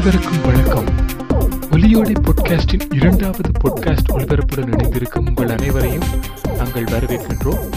அனைவருக்கும் வணக்கம். ஒலியோடை பாட்காஸ்டின் இரண்டாவது பாட்காஸ்ட் ஒளிபரப்புடன் இணைந்திருக்கும் உங்கள் அனைவரையும் நாங்கள் வரவேற்கின்றோம்.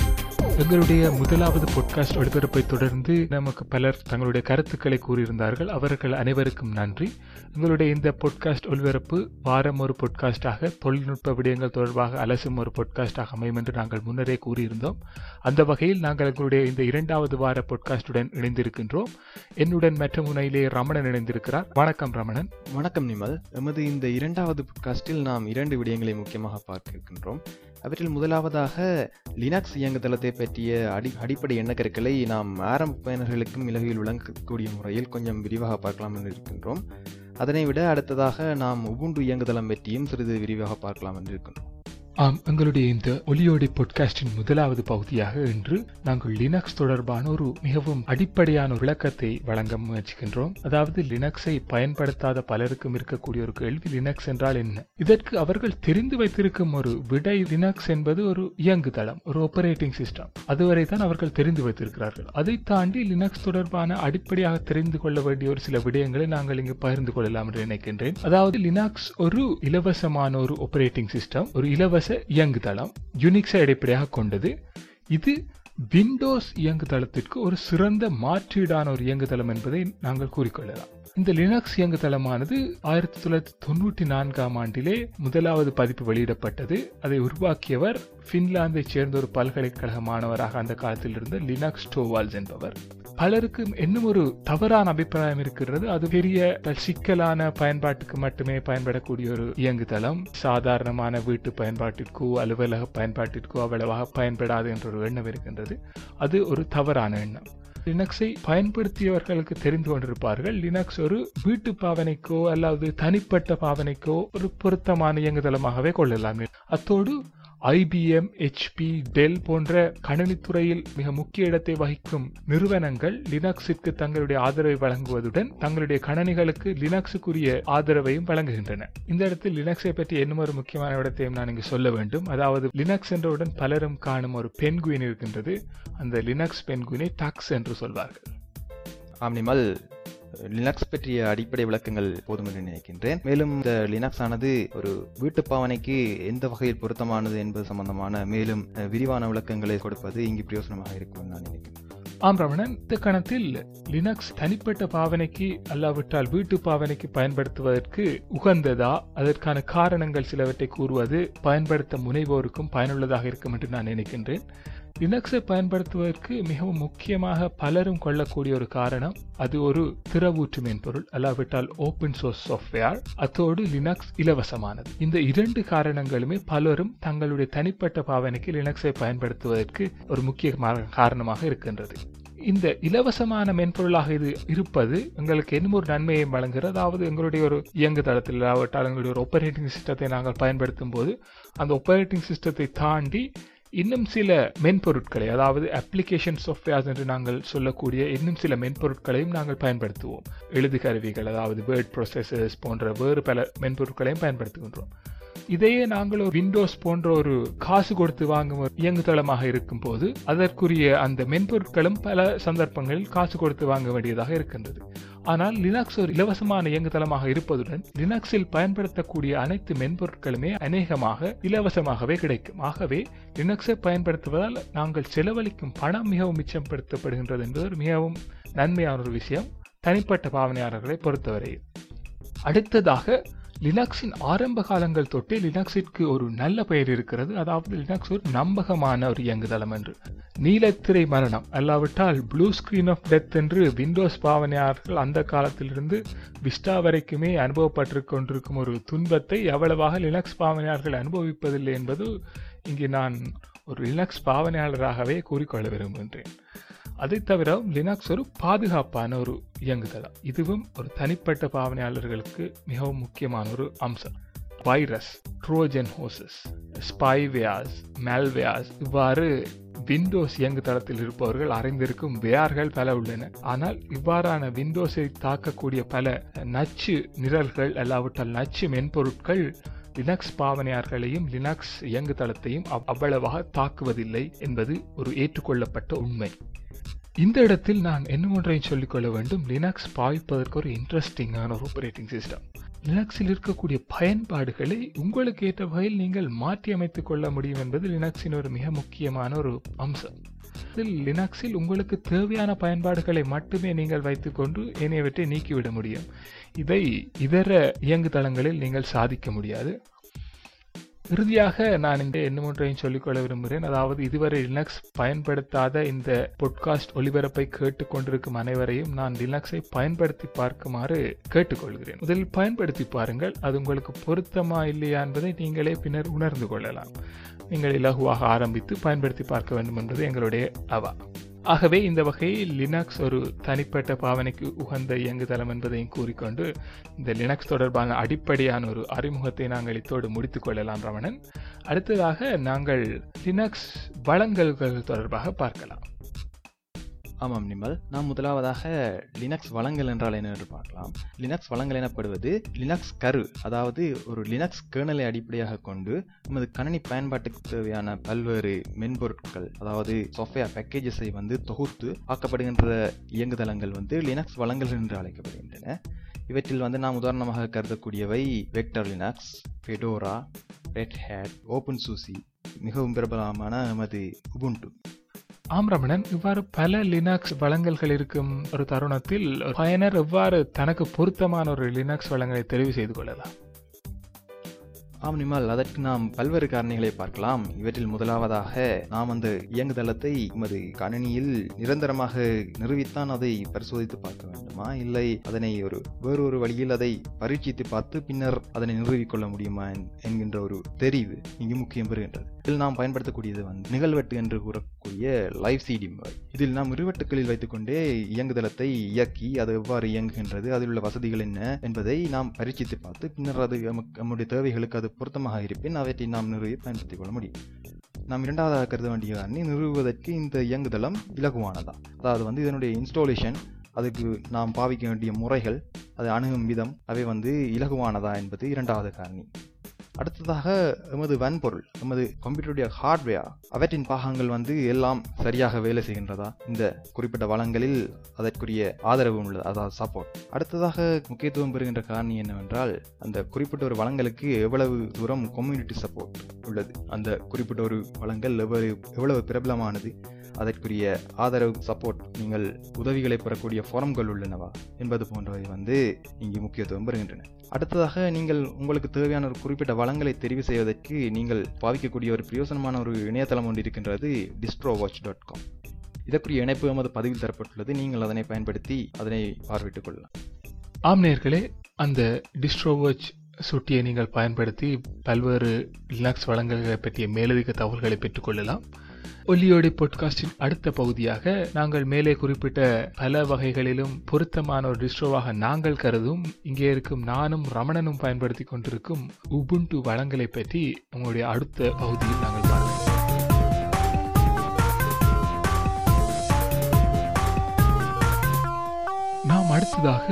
எங்களுடைய முதலாவது பாட்காஸ்ட் ஒளிபரப்பை தொடர்ந்து நமக்கு பலர் தங்களுடைய கருத்துக்களை கூறியிருந்தார்கள். அவர்கள் அனைவருக்கும் நன்றி. எங்களுடைய இந்த பொட்காஸ்ட் ஒளிபரப்பு வாரம் ஒரு பொட்காஸ்டாக தொழில்நுட்ப விடயங்கள் தொடர்பாக அலசும் ஒரு பொட்காஸ்டாக அமையும் என்று நாங்கள் முன்னரே கூறியிருந்தோம். அந்த வகையில் நாங்கள் எங்களுடைய இந்த இரண்டாவது வார பொட்காஸ்டுடன் இணைந்திருக்கின்றோம். என்னுடன் மற்ற முனையிலே ரமணன் இணைந்திருக்கிறார். வணக்கம் ரமணன். வணக்கம் நிமல். எமது இந்த இரண்டாவது பாட்காஸ்டில் நாம் இரண்டு விடயங்களை முக்கியமாக பார்க்க இருக்கின்றோம் அவற்றில் முதலாவதாக லினக்ஸ் இயங்குதளத்தை பற்றிய அடி அடிப்படை எண்ணக்கருக்களை நாம் ஆரம்ப பயனர்களுக்கும் இலகையில் விளங்கக்கூடிய முறையில் கொஞ்சம் விரிவாக பார்க்கலாம் என்று இருக்கின்றோம். அதனை விட அடுத்ததாக நாம் உபுண்டு இயங்குதளம் பற்றியும் சிறிது விரிவாக பார்க்கலாம் என்று இருக்கின்றோம். ஆம் எங்களுடைய இந்த ஒலியோடை பொட்காஸ்டின் முதலாவது பகுதியாக இன்று நாங்கள் லினக்ஸ் தொடர்பான ஒரு மிகவும் அடிப்படையான ஒரு விளக்கத்தை வழங்க முயற்சிக்கின்றோம். அதாவது லினக்ஸை பயன்படுத்தாத பலருக்கும் இருக்கக்கூடிய ஒரு கேள்வி லினக்ஸ் என்றால் என்ன? இதற்கு அவர்கள் தெரிந்து வைத்திருக்கும் ஒரு விடை லினக்ஸ் என்பது ஒரு இயங்குதளம் ஒரு ஆபரேட்டிங் சிஸ்டம் அதுவரை தான் அவர்கள் தெரிந்து வைத்திருக்கிறார்கள். அதை தாண்டி லினக்ஸ் தொடர்பான அடிப்படையாக தெரிந்து கொள்ள வேண்டிய ஒரு சில விடயங்களை நாங்கள் இங்கு பகிர்ந்து கொள்ளலாம் என்று நினைக்கின்றேன். அதாவது லினக்ஸ் ஒரு இலவசமான ஒரு ஆபரேட்டிங் சிஸ்டம் ஒரு இலவச இயங்குதளம் யுனிக்ஸை அடிப்படையாக கொண்டது. இது விண்டோஸ் இயங்குதளத்திற்கு ஒரு சிறந்த மாற்றீடான ஒரு இயங்குதளம் என்பதை நாங்கள் கூறிக்கொள்ளலாம். இந்த லினக்ஸ் இயங்குதளமானது ஆயிரத்தி தொள்ளாயிரத்தி தொண்ணூற்றி நான்காம் ஆண்டிலே முதலாவது பதிப்பு வெளியிடப்பட்டது. அதை உருவாக்கியவர் பின்லாந்தை சேர்ந்த ஒரு பல்கலைக்கழக மாணவராக அந்த காலத்தில் இருந்த லினக்ஸ் டோவால்ஸ் என்பவர். பலருக்கு இன்னும் ஒரு தவறான அபிப்பிராயம் இருக்கிறது. அது பெரிய சிக்கலான பயன்பாட்டுக்கு மட்டுமே பயன்படக்கூடிய ஒரு இயங்குதளம். சாதாரணமான வீட்டு பயன்பாட்டிற்கோ அலுவலக பயன்பாட்டிற்கோ அவ்வளவாக பயன்படாது என்ற ஒரு எண்ணம் இருக்கின்றது. அது ஒரு தவறான எண்ணம். லினக்ஸை பயன்படுத்தியவர்களுக்கு தெரிந்து கொண்டிருப்பார்கள். லினக்ஸ் ஒரு வீட்டு பாவனைக்கோ அல்லது தனிப்பட்ட பாவனைக்கோ ஒரு பொருத்தமான இயங்குதளமாகவே கொள்ளலாம். அத்தோடு ஐபிஎம் ஹெச்பி டெல் போன்ற கணினித்துறையில் மிக முக்கிய இடத்தை வகிக்கும் நிறுவனங்கள் லினக்ஸிற்கு தங்களுடைய ஆதரவை வழங்குவதுடன் தங்களுடைய கணனிகளுக்கு லினக்ஸுக்குரிய ஆதரவையும் வழங்குகின்றன. இந்த இடத்தில் லினக்ஸை பற்றி இன்னும் ஒரு முக்கியமான இடத்தையும் நான் இங்கு சொல்ல வேண்டும். அதாவது லினக்ஸ் என்றவுடன் பலரும் காணும் ஒரு பென்குயின் இருக்கின்றது. அந்த லினக்ஸ் பெண்குயினை டாக்ஸ் என்று சொல்வார்கள். ஆம் நிமல் லினக்ஸ் பற்றிய அடிப்படை விளக்கங்கள் போதும் என்று நினைக்கின்றேன். மேலும் இந்த லினக்ஸ் ஆனது ஒரு வீட்டு பாவனைக்கு எந்த வகையில் பொருத்தமானது என்பது சம்பந்தமான மேலும் விரிவான விளக்கங்களை கொடுப்பது இங்கு பிரயோசனமாக இருக்கும் நான் நினைக்கிறேன். ஆம் ரமணன். இந்த கணத்தில் லினக்ஸ் தனிப்பட்ட பாவனைக்கு அல்லாவிட்டால் வீட்டு பாவனைக்கு பயன்படுத்துவதற்கு உகந்ததா? அதற்கான காரணங்கள் சிலவற்றை கூறுவது பயன்படுத்த முனைவோருக்கும் பயனுள்ளதாக இருக்கும் என்று நான் நினைக்கின்றேன். லினக்ஸை பயன்படுத்துவதற்கு மிகவும் முக்கியமாக பலரும் கொள்ளக்கூடிய ஒரு காரணம் அது ஒரு திறவூற்று மென்பொருள் அல்லாவிட்டால் ஓப்பன் சோர்ஸ் சாஃப்ட்வேர் அத்தோடு லினக்ஸ் இலவசமானது. இந்த இரண்டு காரணங்களுமே பலரும் தங்களுடைய தனிப்பட்ட பாவனைக்கு லினக்ஸை பயன்படுத்துவதற்கு ஒரு முக்கிய காரணமாக இருக்கின்றது. இந்த இலவசமான மென்பொருளாக இது இருப்பது எங்களுக்கு என்ன ஒரு நன்மையை வழங்குகிறது. அதாவது எங்களுடைய ஒரு இயங்கு தளத்தில் இல்லாவிட்டால் எங்களுடைய ஒரு ஆப்பரேட்டிங் சிஸ்டத்தை நாங்கள் பயன்படுத்தும் போது அந்த ஆப்பரேட்டிங் சிஸ்டத்தை தாண்டி இன்னும் சில மென்பொருட்களை அதாவது அப்ளிகேஷன் சாஃப்ட்வேர்ஸ் என்று நாங்கள் சொல்லக்கூடிய இன்னும் சில மென்பொருட்களையும் நாங்கள் பயன்படுத்துவோம். எழுது கருவிகள் அதாவது வேர்ட் ப்ரொசஸர்ஸ் போன்ற வேறு பல மென்பொருட்களையும் பயன்படுத்துகின்றோம். இதையே நாங்கள் ஒரு விண்டோஸ் போன்ற ஒரு காசு கொடுத்து வாங்கும் ஒரு இயங்குதளமாக இருக்கும் போது அதற்குரிய அந்த மென்பொருட்களும் பல சந்தர்ப்பங்களில் காசு கொடுத்து வாங்க வேண்டியதாக இருக்கின்றது. ஆனால் லினக்ஸ் ஒரு இலவசமான இயங்குதளமாக இருப்பதுடன் லினக்ஸில் பயன்படுத்தக்கூடிய அனைத்து மென்பொருட்களுமே அநேகமாக இலவசமாகவே கிடைக்கும். ஆகவே லினக்ஸை பயன்படுத்துவதால் நாங்கள் செலவழிக்கும் பணம் மிகவும் மிச்சப்படுத்தப்படுகின்றது என்பது ஒரு மிகவும் நன்மையான ஒரு விஷயம். தனிப்பட்ட பாவனையாளர்களை பொறுத்தவரை. அடுத்ததாக லினக்ஸின் ஆரம்ப காலங்கள் தொட்டே லினக்ஸிற்கு ஒரு நல்ல பெயர் இருக்கிறது. அதாவது லினக்ஸ் ஒரு நம்பகமான ஒரு இயங்குதளம் என்று. நீலத்திரை மரணம். அல்லாவிட்டால் ப்ளூ ஸ்கிரீன் ஆஃப் டெத் என்று விண்டோஸ் பாவனையாளர்கள் அந்த காலத்திலிருந்து விஸ்டா வரைக்குமே அனுபவப்பட்டு கொண்டிருக்கும் ஒரு துன்பத்தை எவ்வளவாக லினக்ஸ் பாவனையாளர்கள் அனுபவிப்பதில்லை என்பது இங்கு நான் ஒரு லினக்ஸ் பாவனையாளராகவே கூறிக்கொள்ள விரும்புகின்றேன். அதை தவிர லினக்ஸ் ஒரு பாதுகாப்பான ஒரு இயங்குதளம் இதுவும் ஒரு தனிப்பட்ட பாவனையாளர்களுக்கு மிகவும் முக்கியமான ஒரு அம்சம். Virus trojan horses spywares malwares இவ்வாறு விண்டோஸ் இயங்குதளத்தில் இருப்பவர்கள் அறிந்திருக்கும் வேர்கள் பல உள்ளன. ஆனால் இவ்வாறான விண்டோஸை தாக்கக்கூடிய பல நச்சு நிரல்கள் அல்லாவிட்டால் நச்சு மென்பொருட்கள் லினக்ஸ் பாவனையார்களையும் லினக்ஸ் இயங்குதளத்தையும் அவ்வளவாக தாக்குவதில்லை என்பது ஒரு ஏற்றுக்கொள்ளப்பட்ட உண்மை. இந்த இடத்தில் நான் என்ன ஒன்றையும் சொல்லிக்கொள்ள வேண்டும்? லினக்ஸ் பாவிப்பதற்கு ஒரு இன்ட்ரெஸ்டிங்கான ஒரு ஆப்ரேட்டிங் சிஸ்டம் லினக்ஸில் இருக்கக்கூடிய பயன்பாடுகளை உங்களுக்கு ஏற்ற வகையில் நீங்கள் மாற்றி அமைத்துக் கொள்ள முடியும் என்பது லினக்ஸின் ஒரு மிக முக்கியமான ஒரு அம்சம். இதில் லினக்ஸில் உங்களுக்கு தேவையான பயன்பாடுகளை மட்டுமே நீங்கள் வைத்துக்கொண்டு ஏனையவற்றை நீக்கிவிட முடியும். இதை இதர இயங்குதளங்களில் நீங்கள் சாதிக்க முடியாது. இறுதியாக நான் இந்த என்ன ஒன்றையும் சொல்லிக்கொள்ள விரும்புகிறேன். அதாவது இதுவரை லினக்ஸ் பயன்படுத்தாத இந்த பொட்காஸ்ட் ஒளிபரப்பை கேட்டுக்கொண்டிருக்கும் அனைவரையும் நான் லினக்ஸை பயன்படுத்தி பார்க்குமாறு கேட்டுக்கொள்கிறேன். முதலில் பயன்படுத்தி பாருங்கள். அது உங்களுக்கு பொருத்தமா இல்லையா என்பதை நீங்களே பின்னர் உணர்ந்து கொள்ளலாம். நீங்கள் இலகுவாக ஆரம்பித்து பயன்படுத்தி பார்க்க வேண்டும் என்பது எங்களுடைய அவா ஆகவே இந்த வகையில் லினக்ஸ் ஒரு தனிப்பட்ட பாவனைக்கு உகந்த இயங்குதளம் என்பதையும் கூறிக்கொண்டு இந்த லினக்ஸ் தொடர்பான அடிப்படையான ஒரு அறிமுகத்தை நாங்கள் இத்தோடு முடித்துக் கொள்ளலாம் ரமணன். அடுத்ததாக நாங்கள் லினக்ஸ் வளங்கல்கள் தொடர்பாக பார்க்கலாம். ஆமாம் நிமல் நாம் முதலாவதாக லினக்ஸ் வளங்கள் என்றால் என்ன என்று பார்க்கலாம். லினக்ஸ் வளங்கள் எனப்படுவது லினக்ஸ் கரு அதாவது ஒரு லினக்ஸ் கேர்னலை அடிப்படையாக கொண்டு நமது கணினி பயன்பாட்டுக்கு தேவையான பல்வேறு மென்பொருட்கள் அதாவது சாஃப்ட்வேர் பேக்கேஜஸை வந்து தொகுத்து ஆக்கப்படுகின்ற இயங்குதளங்கள் வந்து லினக்ஸ் வளங்கள் என்று அழைக்கப்படுகின்றன. இவற்றில் வந்து நாம் உதாரணமாக கருதக்கூடியவை Vector Linux Fedora Red Hat open SUSE மிகவும் பிரபலமான நமது உபுண்டு ஆம் ரமணன் இவ்வாறு பல லினக்ஸ் வளங்கல்கள் இருக்கும் ஒரு தருணத்தில் பயனர் எவ்வாறு தனக்கு பொருத்தமான ஒரு லினக்ஸ் வளங்களை தெரிவு செய்து கொள்ளலாம்? ஆம் அதற்கு நாம் பல்வேறு காரணிகளை பார்க்கலாம். இவற்றில் முதலாவதாக நாம் அந்த இயங்குதளத்தை நமது கணினியில் நிரந்தரமாக நிறுவித்தான் அதை பரிசோதித்து பார்க்க வேண்டுமா? இல்லை அதனை ஒரு வேறொரு வழியில் அதை பரீட்சித்து பார்த்து பின்னர் அதனை நிறுவிக்கொள்ள முடியுமா என்கின்ற ஒரு தெரிவு இங்கு முக்கியம் பெறுகின்றது. இதில் நாம் பயன்படுத்தக்கூடியது வந்து நிகழ்வெட்டு என்று கூறக்கூடிய லைவ் சிடி இதில் நாம் இருவட்டுகளில் வைத்துக்கொண்டே இயங்குதளத்தை இயக்கி அது எவ்வாறு இயங்குகின்றது அதில் உள்ள வசதிகள் என்ன என்பதை நாம் பரீட்சித்து பார்த்து பின்னர் அது நம்முடைய தேவைகளுக்கு அது பொருத்தமாக இருப்பின் அவற்றை நாம் நிறுவி பயன்படுத்திக் கொள்ள முடியும். நாம் இரண்டாவதாக கருத வேண்டிய காரணி நிறுவுவதற்கு இந்த இயங்குதளம் இலகுவானதா? அதாவது வந்து இதனுடைய இன்ஸ்டாலேஷன் அதுக்கு நாம் பாவிக்க வேண்டிய முறைகள் அது அணுகும் விதம் அவை வந்து இலகுவானதா என்பது இரண்டாவது காரணி. அடுத்ததாக எமது வன்பொருள் எமது கம்ப்யூட்டருடைய ஹார்ட்வேர் அவற்றின் பாகங்கள் வந்து எல்லாம் சரியாக வேலை செய்கின்றதா? இந்த குறிப்பிட்ட வளங்களில் அதற்குரிய ஆதரவு உள்ளது அதாவது சப்போர்ட் அடுத்ததாக முக்கியத்துவம் பெறுகின்ற காரணி என்னவென்றால் அந்த குறிப்பிட்ட ஒரு வளங்களுக்கு எவ்வளவு தூரம் கம்யூனிட்டி சப்போர்ட் உள்ளது? அந்த குறிப்பிட்ட ஒரு வளங்கள் எவ்வளவு எவ்வளவு பிரபலமானது? அதற்குரிய ஆதரவு சப்போர்ட் நீங்கள் உதவிகளை பெறக்கூடிய ஃபோரம்கள் உள்ளனவா என்பது போன்றவை வந்து இங்கு முக்கியத்துவம் பெறுகின்றன. அடுத்ததாக நீங்கள் உங்களுக்கு தேவையான ஒரு குறிப்பிட்ட வளங்களை தெரிவு செய்வதற்கு நீங்கள் பாவிக்கக்கூடிய ஒரு பிரயோசனமான ஒரு இணையதளம் ஒன்று இருக்கின்றது டிஸ்ட்ரோ வாட்ச் டாட் காம் இதற்குரிய இணைப்பு எமது பதிவில் தரப்பட்டுள்ளது. நீங்கள் அதனை பயன்படுத்தி அதனை பார்வையிட்டுக் கொள்ளலாம். ஆம் நேர்களே அந்த டிஸ்ட்ரோவச் சுட்டியை நீங்கள் பயன்படுத்தி பல்வேறு லினக்ஸ் வளங்களை பற்றிய மேலதிக தகவல்களை பெற்றுக்கொள்ளலாம் ஒல்லியோடி பாட்காஸ்டின் அடுத்த பகுதியாக நாங்கள் மேலே குறிப்பிட்ட பல வகைகளிலும் பொருத்தமான ஒரு டிஸ்ட்ரோவாக நாங்கள் கருதும் இங்கே இருக்கும் நானும் ரமணனும் பயன்படுத்தி கொண்டிருக்கும் உபுண்டு வளங்களை பற்றி உங்களுடைய அடுத்த பகுதியில் நாங்கள் பார்க்கலாம் நாம் அடுத்ததாக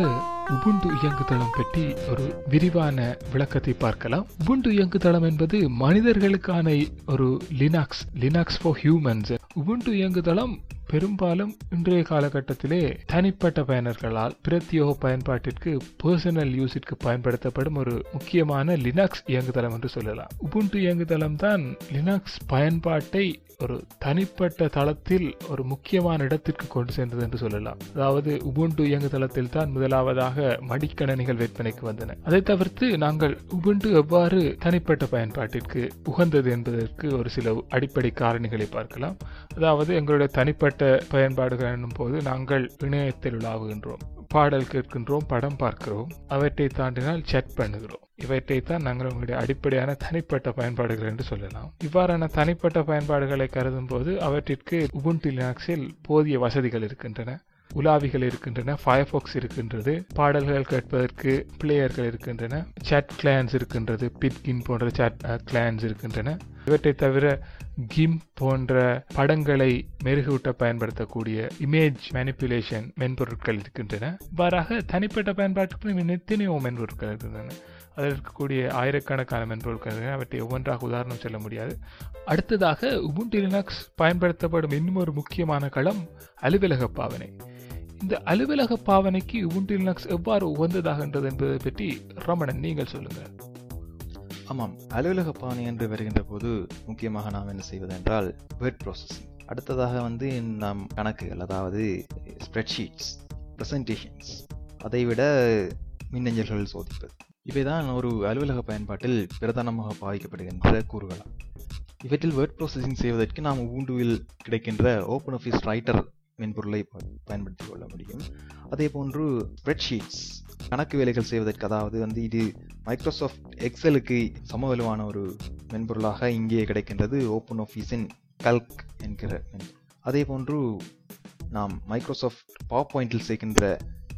உபுண்டு இயங்குதளம் பற்றி ஒரு விரிவான விளக்கத்தை பார்க்கலாம். உபுண்டு இயங்குதளம் என்பது மனிதர்களுக்கான ஒரு Linux Linux for humans Ubuntu இயங்குதளம் பெரும்பாலும் இன்றைய காலகட்டத்திலே தனிப்பட்ட பயனர்களால் பிரத்யோக பயன்பாட்டிற்கு பர்சனல் யூஸிற்கு பயன்படுத்தப்படும் ஒரு முக்கியமான லினக்ஸ் இயங்குதளம் என்று சொல்லலாம். உபுண்டு இயங்குதளம் தான் லினக்ஸ் பயன்பாட்டை ஒரு தனிப்பட்ட தளத்தில் ஒரு முக்கியமான இடத்திற்கு கொண்டு சென்றது என்று சொல்லலாம். அதாவது உபுண்டு இயங்குதளத்தில் தான் முதலாவதாக மடிக்கணனிகள் விற்பனைக்கு வந்தன. அதை தவிர்த்து நாங்கள் உபுண்டு எவ்வாறு தனிப்பட்ட பயன்பாட்டிற்கு உகந்தது என்பதற்கு ஒரு சில அடிப்படை காரணிகளை பார்க்கலாம். அதாவது எங்களுடைய தனிப்பட்ட பயன்பாடுகள் என்னும் போது நாங்கள் இணையத்தில் உலாவுகின்றோம். பாடல் கேட்கின்றோம் படம் பார்க்கிறோம் அவற்றை தாண்டினால் செட் பண்ணுகிறோம். இவற்றை தான் நாங்கள் உங்களுடைய அடிப்படையான தனிப்பட்ட பயன்பாடுகள் என்று சொல்லலாம். இவ்வாறான தனிப்பட்ட பயன்பாடுகளை கருதும் போது அவற்றிற்கு உபுண்டு லினக்ஸில் போதிய வசதிகள் இருக்கின்றன. உலாவிகள் இருக்கின்றன ஃபயர்ஃபாக்ஸ் இருக்கின்றது பாடல்கள் கேட்பதற்கு பிளேயர்கள் இருக்கின்றன சாட் கிளான்ஸ் இருக்கின்றது பிட்கின் போன்ற சாட் கிளான்ஸ் uh, இருக்கின்றன. இவற்றை தவிர கிம் போன்ற படங்களை மெருகூட்ட பயன்படுத்தக்கூடிய இமேஜ் மேனிப்புலேஷன் மென்பொருட்கள் இருக்கின்றன. இவ்வாறாக தனிப்பட்ட பயன்பாட்டுக்கு எத்தனையோ மென்பொருட்கள் இருக்கின்றன. அதில் இருக்கக்கூடிய ஆயிரக்கணக்கான மென்பொருட்கள் அவற்றை ஒவ்வொன்றாக உதாரணம் சொல்ல முடியாது. அடுத்ததாக உபுண்டு லினக்ஸ் பயன்படுத்தப்படும் இன்னும் ஒரு முக்கியமான களம் அலுவலக பாவனை. இந்த அலுவலக பாவனைக்கு உபுண்டு லினக்ஸ் எவ்வாறு உகந்ததாகின்றது என்பதை பற்றி ரமணன் நீங்கள் சொல்லுங்கள். ஆமாம். அலுவலக பாவனை என்று வருகின்ற போது முக்கியமாக நாம் என்ன செய்வதென்றால் வேர்ட் ப்ராசஸிங் அடுத்ததாக வந்து நாம் கணக்குகள் அதாவது ஸ்ப்ரெட்ஷீட்ஸ் ப்ரெசன்டேஷன்ஸ் அதைவிட மின்னஞ்சல்கள் சோதிப்பது இவைதான் ஒரு அலுவலக பயன்பாட்டில் பிரதானமாக பாதிக்கப்படுகின்ற கூறுகளாம். இவற்றில் வேர்ட் ப்ராசஸிங் செய்வதற்கு நாம் ஊண்டுவில் கிடைக்கின்ற ஓப்பன் ஆஃபீஸ் ரைட்டர் மென்பொருளை ப- பயன்படுத்திக் கொள்ள முடியும். அதே போன்று ஸ்ப்ரெட்ஷீட்ஸ் கணக்கு வேலைகள் செய்வதற்கு அதாவது வந்து இது மைக்ரோசாஃப்ட் எக்ஸலுக்கு சமவலுவான ஒரு மென்பொருளாக இங்கே கிடைக்கின்றது ஓப்பன் ஆஃபீஸின் கல்க் என்கிற அதே போன்று நாம் மைக்ரோசாஃப்ட் பவர் பாயிண்டில் செய்கின்ற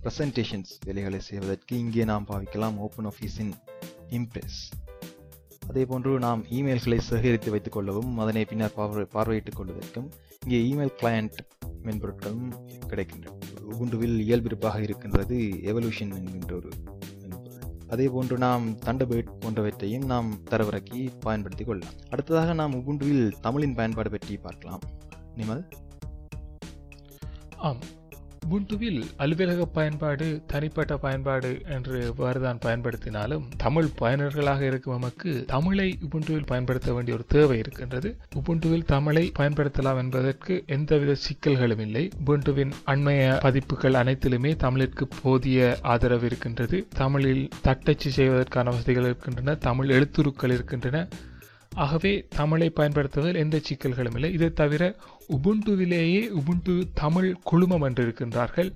ப்ரெசன்டேஷன்ஸ் வேலைகளை செய்வதற்கு இங்கே நாம் பாவிக்கலாம் ஓப்பன் ஆஃபீஸின் இம்ப்ரெஸ் அதே போன்று நாம் இமெயில்களை சேகரித்து வைத்துக் கொள்ளவும் அதனை பின்னர் பார்வை பார்வையிட்டுக் கொள்வதற்கும் இங்கே இமெயில் கிளையண்ட் மென்பொருட்களும் கிடைக்கின்றன. உகுண்டுவில் இயல்பிருப்பாக இருக்கின்றது எவல்யூஷன் என்கின்ற ஒரு அதே போன்று நாம் தண்டபேட் போன்றவற்றையும் நாம் தரவிறக்கி பயன்படுத்திக் கொள்ளலாம். அடுத்ததாக நாம் உபுண்டுவில் தமிழின் பயன்பாடு பற்றி பார்க்கலாம். நிமல்? ஆம். உபுண்டுவில் அலுவலக பயன்பாடு தனிப்பட்ட பயன்பாடு என்று வேறுதான் பயன்படுத்தினாலும் தமிழ் பயனர்களாக இருக்கும் நமக்கு தமிழை உபுண்டுவில் பயன்படுத்த வேண்டிய ஒரு தேவை இருக்கின்றது. உபுண்டுவில் தமிழை பயன்படுத்தலாம் என்பதற்கு எந்தவித சிக்கல்களும் இல்லை. உபுண்டுவின் அண்மைய பதிப்புகள் அனைத்திலுமே தமிழிற்கு போதிய ஆதரவு இருக்கின்றது. தமிழில் தட்டச்சு செய்வதற்கான வசதிகள் இருக்கின்றன. தமிழ் எழுத்துருக்கள் இருக்கின்றன. ஆகவே தமிழை பயன்படுத்துவதில் எந்த சிக்கல்களும் இல்லை. இதை தவிர உபுண்டுவிலேயே உபுண்டு தமிழ் குழுமம் என்று இருக்கின்றார்கள்.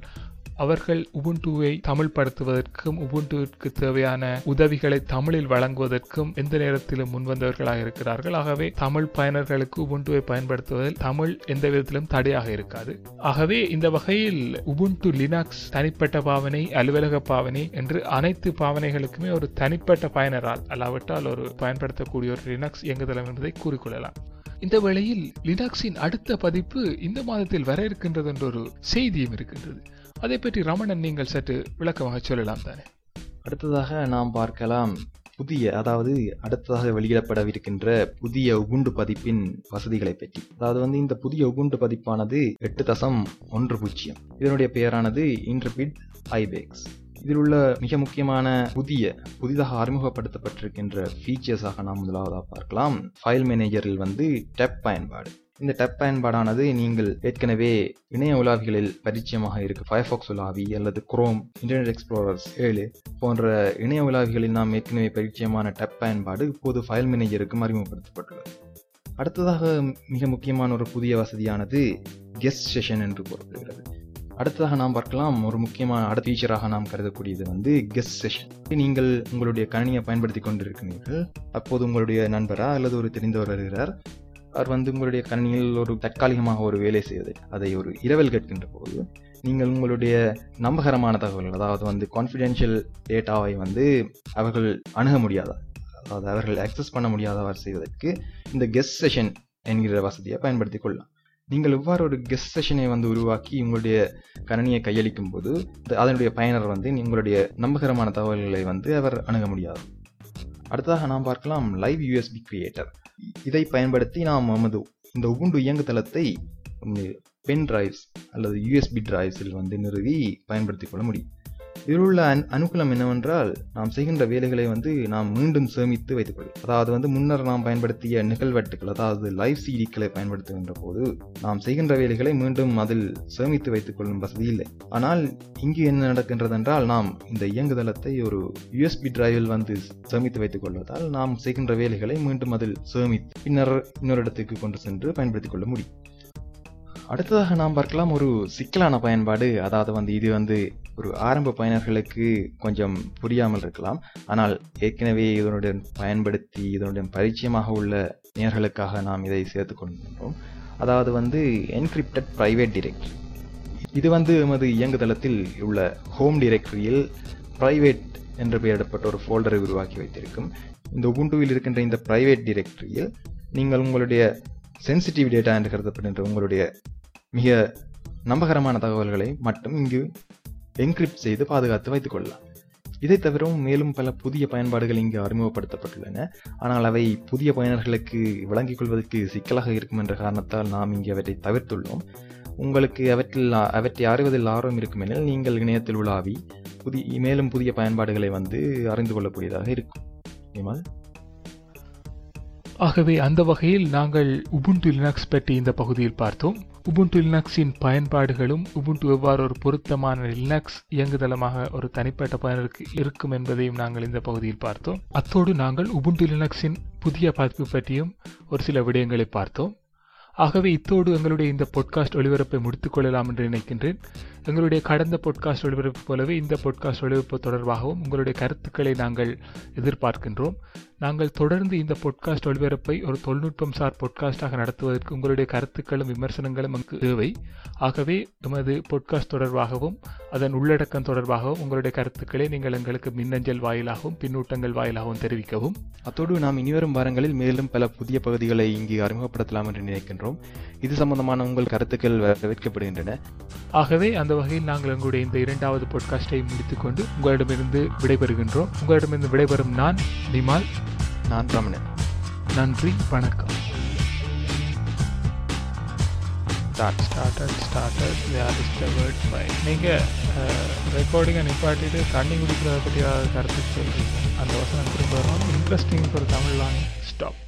அவர்கள் உபுண்டுவை தமிழ் படுத்துவதற்கும் உபுண்டுவிற்கு தேவையான உதவிகளை தமிழில் வழங்குவதற்கும் எந்த நேரத்திலும் முன்வந்தவர்களாக இருக்கிறார்கள். ஆகவே தமிழ் பயனர்களுக்கு உபுண்டுவை பயன்படுத்துவதில் தமிழ் எந்த விதத்திலும் தடையாக இருக்காது. ஆகவே இந்த வகையில் உபுண்டு லினக்ஸ் தனிப்பட்ட பாவனை அலுவலக பாவனை என்று அனைத்து பாவனைகளுக்குமே ஒரு தனிப்பட்ட பயனரால் அல்லாவிட்டால் ஒரு பயன்படுத்தக்கூடிய ஒரு லினாக்ஸ் இயங்குதளம் என்பதை கூறிக்கொள்ளலாம். இந்த வேளையில் லினாக்ஸின் அடுத்த பதிப்பு இந்த மாதத்தில் வர இருக்கின்றது என்ற ஒரு செய்தியும் இருக்கின்றது. அதை பற்றி ரமணன் நீங்கள் சற்று விளக்கமாக சொல்லலாம் தானே? அடுத்ததாக நாம் பார்க்கலாம் புதிய அதாவது அடுத்ததாக வெளியிடப்படவிருக்கின்ற புதிய உகுண்டு பதிப்பின் வசதிகளை பற்றி. அதாவது வந்து இந்த புதிய உகுண்டு பதிப்பானது எட்டு தசம் ஒன்று பூஜ்ஜியம். இதனுடைய பெயரானது இன்டர்பிட் ஐபேக்ஸ் இதில் உள்ள மிக முக்கியமான புதிய புதிதாக அறிமுகப்படுத்தப்பட்டிருக்கின்ற ஃபீச்சர்ஸாக நாம் முதலாவதாக பார்க்கலாம். ஃபைல் மேனேஜரில் வந்து டெப் பயன்பாடு. இந்த டப் பயன்பாடானது நீங்கள் ஏற்கனவே இணைய உலாவிகளில் பரிச்சயமாக இருக்கு. ஃபயர்ஃபாக்ஸ் உலாவி அல்லது குரோம் இன்டர்நெட் எக்ஸ்ப்ளோரர்ஸ் ஏழு போன்ற இணைய உலாவிகளில் நாம் ஏற்கனவே பரிச்சயமான டப் பயன்பாடு இப்போது ஃபைல் மேனேஜருக்கும் அறிமுகப்படுத்தப்பட்டுள்ளது அடுத்ததாக மிக முக்கியமான ஒரு புதிய வசதியானது கெஸ்ட் செஷன் என்று கூறப்படுகிறது அடுத்ததாக நாம் பார்க்கலாம் ஒரு முக்கியமான அடுத்த ஃபீச்சராக நாம் கருதக்கூடியது வந்து கெஸ்ட் செஷன் நீங்கள் உங்களுடைய கணினியை பயன்படுத்தி கொண்டிருக்கிறீர்கள். அப்போது உங்களுடைய நண்பரா அல்லது ஒரு தெரிந்தவர் வருகிறார் அவர் வந்து உங்களுடைய கணினியில் ஒரு தற்காலிகமாக ஒரு வேலை செய்வதை அதை ஒரு இரவல் கேட்கின்ற போது நீங்கள் உங்களுடைய நம்பகரமான தகவல்கள் அதாவது வந்து கான்ஃபிடென்ஷியல் டேட்டாவை வந்து அவர்கள் அணுக முடியாத? அதாவது அவர்கள் ஆக்சஸ் பண்ண முடியாதவர் செய்வதற்கு இந்த கெஸ்ட் செஷன் என்கிற வசதியை பயன்படுத்திக் கொள்ளலாம். நீங்கள் இவ்வாறு ஒரு கெஸ்ட் செஷனை வந்து உருவாக்கி உங்களுடைய கணினியை கையளிக்கும் போது அதனுடைய பயனர் வந்து உங்களுடைய நம்பகரமான தகவல்களை வந்து அவர் அணுக முடியாது. அடுத்ததாக நாம் பார்க்கலாம் லைவ் யூஎஸ்பி கிரியேட்டர் இதை பயன்படுத்தி நாம் நமது இந்த உபுண்டு இயங்குதளத்தை பென் டிரைவ்ஸ் அல்லது யூஎஸ்பி டிரைவ்ஸில் வந்து நிறுவி பயன்படுத்திக் கொள்ள முடியும். இதில் உள்ள அனுகூலம் என்னவென்றால் நாம் செய்கின்ற வேலைகளை வந்து நாம் மீண்டும் சேமித்து வைத்துக் கொள்ளும் அதாவது வந்து முன்னர் நாம் பயன்படுத்திய நிகழ்வட்டுகள் அதாவது லைவ் சிடிக்களை பயன்படுத்துகின்ற போது நாம் செய்கின்ற வேலைகளை மீண்டும் அதில் சேமித்து வைத்துக் கொள்ளும் வசதி இல்லை. ஆனால் இங்கு என்ன நடக்கின்றது என்றால் நாம் இந்த இயங்குதளத்தை ஒரு யூஎஸ்பி டிரைவில் வந்து சேமித்து வைத்துக் கொள்வதால் நாம் செய்கின்ற வேலைகளை மீண்டும் அதில் சேமித்து பின்னர் இன்னொரு இடத்துக்கு கொண்டு சென்று பயன்படுத்திக் கொள்ள முடியும். அடுத்ததாக நாம் பார்க்கலாம் ஒரு சிக்கலான பயன்பாடு. அதாவது வந்து இது வந்து ஒரு ஆரம்ப பயனர்களுக்கு கொஞ்சம் புரியாமல் இருக்கலாம். ஆனால் ஏற்கனவே இதனுடன் பயன்படுத்தி இதனுடன் பரிச்சயமாக உள்ள நேர்களுக்காக நாம் இதை சேர்த்து கொள்கின்றோம் அதாவது வந்து என்கிரிப்டட் பிரைவேட் டிரெக்டரி இது வந்து எமது இயங்குதளத்தில் உள்ள ஹோம் டிரெக்டரியில் பிரைவேட் என்று பெயரிடப்பட்ட ஒரு ஃபோல்டரை உருவாக்கி வைத்திருக்கும். இந்த உபுண்டுவில் இருக்கின்ற இந்த பிரைவேட் டிரெக்டரியில் நீங்கள் உங்களுடைய சென்சிட்டிவ் டேட்டா என்று கருதப்படுகின்ற உங்களுடைய மிக நம்பகரமான தகவல்களை மட்டும் இங்கு என்கிரிப்ட் செய்து பாதுகாத்து வைத்துக் கொள்ளலாம். இதை தவிரவும் மேலும் பல புதிய பயன்பாடுகள் இங்கு அறிமுகப்படுத்தப்பட்டுள்ளன. ஆனால் அவை புதிய பயனர்களுக்கு விளங்கிக் கொள்வதற்கு சிக்கலாக இருக்கும் என்ற காரணத்தால் நாம் இங்கே அவற்றை தவிர்த்துள்ளோம். உங்களுக்கு அவற்றில் அவற்றை அறிவதில் ஆர்வம் இருக்குமெனில் நீங்கள் இணையத்தில் உலாவி புதிய மேலும் புதிய பயன்பாடுகளை வந்து அறிந்து கொள்ளக்கூடியதாக இருக்கும். நிமல்? ஆகவே அந்த வகையில் நாங்கள் உபுண்டு லினக்ஸ் பற்றி இந்த பகுதியில் பார்த்தோம். உபுண்டு லினக்ஸின் பயன்பாடுகளும் உபுண்டு எவ்வாறு ஒரு பொருத்தமான லினக்ஸ் இயங்குதளமாக ஒரு தனிப்பட்ட பயனருக்கு இருக்கும் என்பதையும் நாங்கள் இந்த பகுதியில் பார்த்தோம். அத்தோடு நாங்கள் உபுண்டு லினக்ஸின் புதிய பதிப்பு பற்றியும் ஒரு சில விடயங்களை பார்த்தோம். ஆகவே இத்தோடு எங்களுடைய இந்த பொட்காஸ்ட் ஒளிபரப்பை முடித்துக் கொள்ளலாம் என்று நினைக்கின்றேன். எங்களுடைய கடந்த பொட்காஸ்ட் ஒளிபரப்பு போலவே இந்த பொட்காஸ்ட் ஒளிபரப்பு தொடர்பாகவும் உங்களுடைய கருத்துக்களை நாங்கள் எதிர்பார்க்கின்றோம். நாங்கள் தொடர்ந்து இந்த பொட்காஸ்ட் ஒளிபரப்பை ஒரு தொழில்நுட்பம் சார் பொட்காஸ்டாக நடத்துவதற்கு உங்களுடைய கருத்துக்களும் விமர்சனங்களும் நமக்கு தேவை. ஆகவே எமது பொட்காஸ்ட் தொடர்பாகவும் அதன் உள்ளடக்கம் தொடர்பாகவும் உங்களுடைய கருத்துக்களை நீங்கள் எங்களுக்கு மின்னஞ்சல் வாயிலாகவும் பின்னூட்டங்கள் வாயிலாகவும் தெரிவிக்கவும். அத்தோடு நாம் இனிவரும் வாரங்களில் மேலும் பல புதிய பகுதிகளை இங்கு அறிமுகப்படுத்தலாம் என்று நினைக்கின்றோம். இது சம்பந்தமான உங்கள் கருத்துக்கள் வரவேற்கப்படுகின்றன ஆகவே அந்த வகையில் நாங்கள் எங்களுடைய இந்த இரண்டாவது பொட்காஸ்டை முடித்துக்கொண்டு உங்களிடமிருந்து விடைபெறுகின்றோம். உங்களிடமிருந்து விடைபெறும் நான் நிமால். நான் ரமணன். நன்றி வணக்கம். ஸ்டார்ட் ஸ்டார்டட் ஸ்டார்டட் யார் டிஸ்டர்பர்ட் பை நீங்கள் ரெக்கார்டிங்கை நிப்பாட்டிட்டு தண்ணி குடிக்கிறத பற்றி ஏதாவது கருத்து சொல்கிறீங்க அந்த வசனம் திரும்ப வரும். இன்ட்ரெஸ்டிங் ஒரு தமிழ் ஸ்டாப்